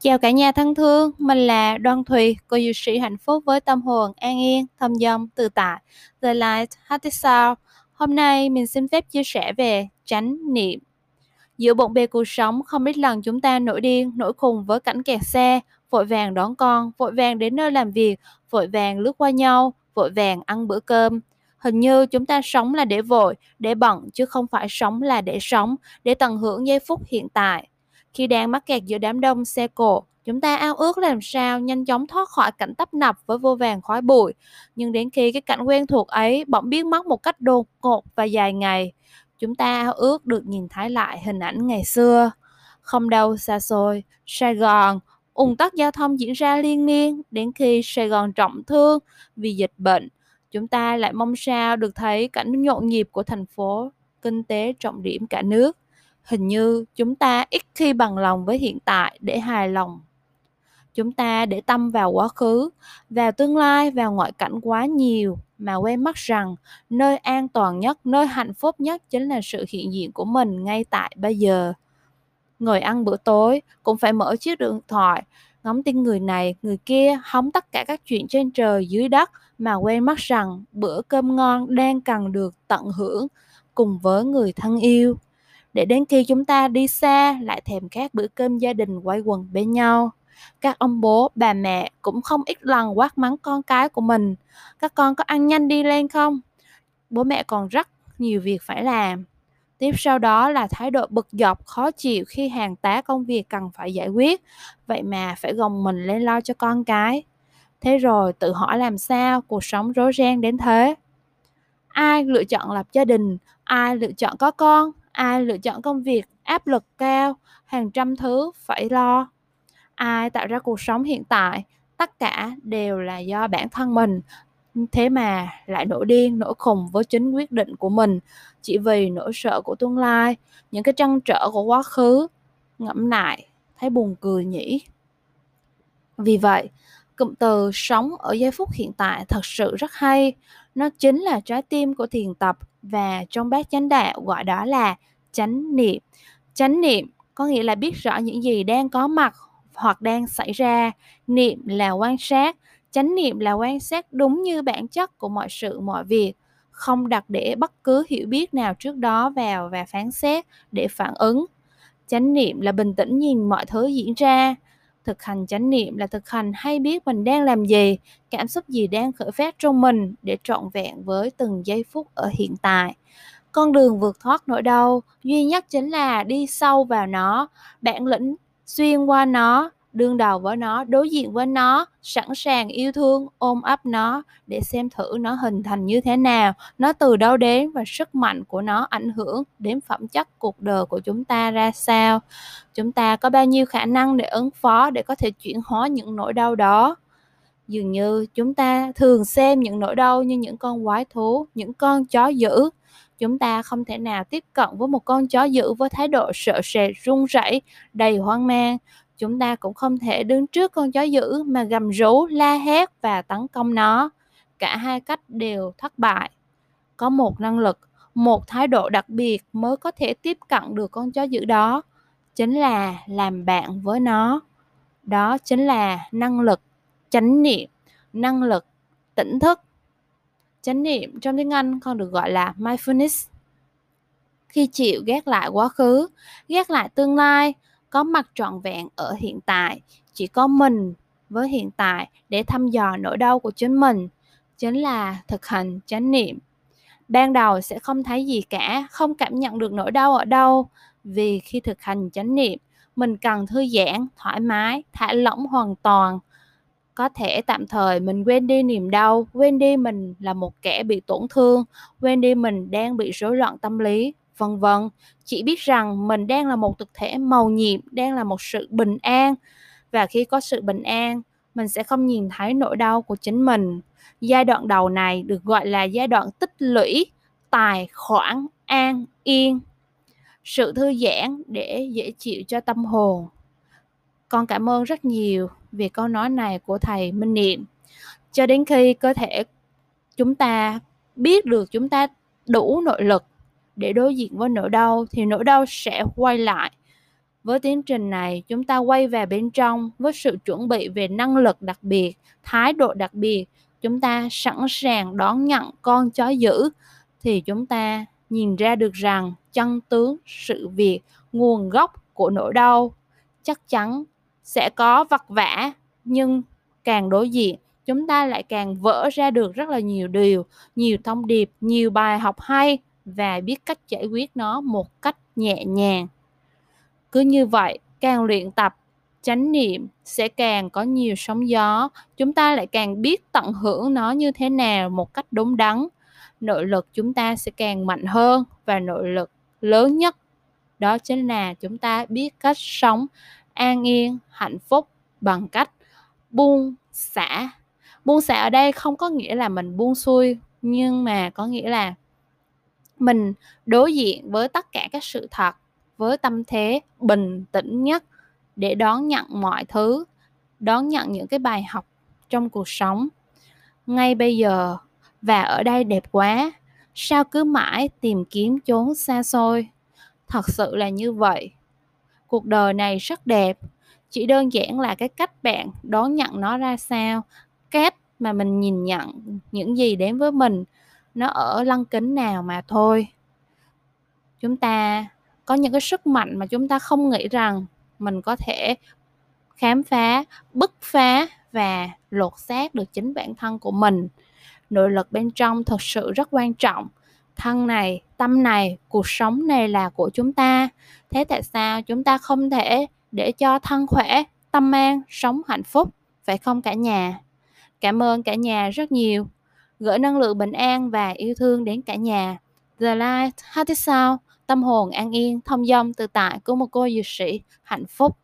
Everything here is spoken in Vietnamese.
Chào cả nhà thân thương, mình là Đoan Thùy, cô dược sĩ hạnh phúc với tâm hồn an yên, thâm dâm, tự tại, The Light, Happy Sound. Hôm nay mình xin phép chia sẻ về chánh niệm. Giữa bộn bề cuộc sống, không ít lần chúng ta nổi điên, nổi khùng với cảnh kẹt xe, vội vàng đón con, vội vàng đến nơi làm việc, vội vàng lướt qua nhau, vội vàng ăn bữa cơm. Hình như chúng ta sống là để vội, để bận, chứ không phải sống là để sống, để tận hưởng giây phút hiện tại khi đang mắc kẹt giữa đám đông xe cộ, chúng ta ao ước làm sao nhanh chóng thoát khỏi cảnh tấp nập với vô vàng khói bụi. Nhưng đến khi cái cảnh quen thuộc ấy bỗng biến mất một cách đột ngột và dài ngày, chúng ta ao ước được nhìn thấy lại hình ảnh ngày xưa. Không đâu xa xôi, Sài Gòn, ùn tắc giao thông diễn ra liên miên đến khi Sài Gòn trọng thương vì dịch bệnh. Chúng ta lại mong sao được thấy cảnh nhộn nhịp của thành phố kinh tế trọng điểm cả nước hình như chúng ta ít khi bằng lòng với hiện tại để hài lòng. Chúng ta để tâm vào quá khứ, vào tương lai, vào ngoại cảnh quá nhiều, mà quên mất rằng nơi an toàn nhất, nơi hạnh phúc nhất chính là sự hiện diện của mình ngay tại bây giờ. Ngồi ăn bữa tối cũng phải mở chiếc điện thoại ngóng tin người này, người kia, hóng tất cả các chuyện trên trời, dưới đất, mà quên mất rằng bữa cơm ngon đang cần được tận hưởng cùng với người thân yêu để đến khi chúng ta đi xa, lại thèm khát bữa cơm gia đình quay quần bên nhau. Các ông bố, bà mẹ cũng không ít lần quát mắng con cái của mình. Các con có ăn nhanh đi lên không? Bố mẹ còn rất nhiều việc phải làm. Tiếp sau đó là thái độ bực dọc, khó chịu khi hàng tá công việc cần phải giải quyết. Vậy mà phải gồng mình lên lo cho con cái. Thế rồi tự hỏi làm sao cuộc sống rối ren đến thế? Ai lựa chọn lập gia đình? Ai lựa chọn có con? Ai lựa chọn công việc áp lực cao, hàng trăm thứ phải lo. Ai tạo ra cuộc sống hiện tại, tất cả đều là do bản thân mình. Thế mà lại nổi điên, nổi khùng với chính quyết định của mình. Chỉ vì nỗi sợ của tương lai, những cái trăn trở của quá khứ ngẫm lại thấy buồn cười nhỉ. Vì vậy, cụm từ sống ở giây phút hiện tại thật sự rất hay. Nó chính là trái tim của thiền tập và trong bát chánh đạo gọi đó là chánh niệm. Chánh niệm có nghĩa là biết rõ những gì đang có mặt hoặc đang xảy ra. Niệm là quan sát. Chánh niệm là quan sát đúng như bản chất của mọi sự, mọi việc. Không đặt để bất cứ hiểu biết nào trước đó vào và phán xét để phản ứng. Chánh niệm là bình tĩnh nhìn mọi thứ diễn ra thực hành chánh niệm là thực hành hay biết mình đang làm gì, cảm xúc gì đang khởi phát trong mình để trọn vẹn với từng giây phút ở hiện tại. Con đường vượt thoát nỗi đau duy nhất chính là đi sâu vào nó, bản lĩnh xuyên qua nó đương đầu với nó, đối diện với nó, sẵn sàng yêu thương, ôm ấp nó để xem thử nó hình thành như thế nào. Nó từ đâu đến và sức mạnh của nó ảnh hưởng đến phẩm chất cuộc đời của chúng ta ra sao? Chúng ta có bao nhiêu khả năng để ứng phó để có thể chuyển hóa những nỗi đau đó? Dường như chúng ta thường xem những nỗi đau như những con quái thú, những con chó dữ. Chúng ta không thể nào tiếp cận với một con chó dữ với thái độ sợ sệt, run rẩy, đầy hoang mang chúng ta cũng không thể đứng trước con chó dữ mà gầm rú, la hét và tấn công nó. Cả hai cách đều thất bại. Có một năng lực, một thái độ đặc biệt mới có thể tiếp cận được con chó dữ đó, chính là làm bạn với nó. Đó chính là năng lực chánh niệm, năng lực tỉnh thức. Chánh niệm trong tiếng anh còn được gọi là mindfulness. Khi chịu gác lại quá khứ gác lại tương lai có mặt trọn vẹn ở hiện tại, chỉ có mình với hiện tại để thăm dò nỗi đau của chính mình, chính là thực hành chánh niệm. Ban đầu sẽ không thấy gì cả, không cảm nhận được nỗi đau ở đâu, vì khi thực hành chánh niệm, mình cần thư giãn, thoải mái, thả lỏng hoàn toàn. Có thể tạm thời mình quên đi niềm đau, quên đi mình là một kẻ bị tổn thương, quên đi mình đang bị rối loạn tâm lý vân vân. Chỉ biết rằng mình đang là một thực thể màu nhiệm, đang là một sự bình an. Và khi có sự bình an, mình sẽ không nhìn thấy nỗi đau của chính mình. Giai đoạn đầu này được gọi là giai đoạn tích lũy, tài khoản, an, yên. Sự thư giãn để dễ chịu cho tâm hồn. Con cảm ơn rất nhiều về câu nói này của thầy Minh Niệm. Cho đến khi cơ thể chúng ta biết được chúng ta đủ nội lực để đối diện với nỗi đau thì nỗi đau sẽ quay lại. Với tiến trình này, chúng ta quay về bên trong với sự chuẩn bị về năng lực đặc biệt, thái độ đặc biệt. Chúng ta sẵn sàng đón nhận con chó dữ thì chúng ta nhìn ra được rằng chân tướng, sự việc, nguồn gốc của nỗi đau chắc chắn sẽ có vặt vả nhưng càng đối diện, chúng ta lại càng vỡ ra được rất là nhiều điều, nhiều thông điệp, nhiều bài học hay và biết cách giải quyết nó một cách nhẹ nhàng. Cứ như vậy, càng luyện tập, chánh niệm sẽ càng có nhiều sóng gió. Chúng ta lại càng biết tận hưởng nó như thế nào một cách đúng đắn. Nội lực chúng ta sẽ càng mạnh hơn và nội lực lớn nhất. Đó chính là chúng ta biết cách sống an yên, hạnh phúc bằng cách buông xả. Buông xả ở đây không có nghĩa là mình buông xuôi, nhưng mà có nghĩa là mình đối diện với tất cả các sự thật, với tâm thế bình tĩnh nhất để đón nhận mọi thứ, đón nhận những cái bài học trong cuộc sống. Ngay bây giờ và ở đây đẹp quá, sao cứ mãi tìm kiếm chốn xa xôi? Thật sự là như vậy. Cuộc đời này rất đẹp, chỉ đơn giản là cái cách bạn đón nhận nó ra sao, cách mà mình nhìn nhận những gì đến với mình nó ở lăng kính nào mà thôi. Chúng ta có những cái sức mạnh mà chúng ta không nghĩ rằng mình có thể khám phá, bứt phá và lột xác được chính bản thân của mình. Nội lực bên trong thật sự rất quan trọng. Thân này, tâm này, cuộc sống này là của chúng ta. Thế tại sao chúng ta không thể để cho thân khỏe, tâm an, sống hạnh phúc, phải không cả nhà? Cảm ơn cả nhà rất nhiều gửi năng lượng bình an và yêu thương đến cả nhà. The Light Heart Sound tâm hồn an yên, thông dong, tự tại của một cô dược sĩ hạnh phúc.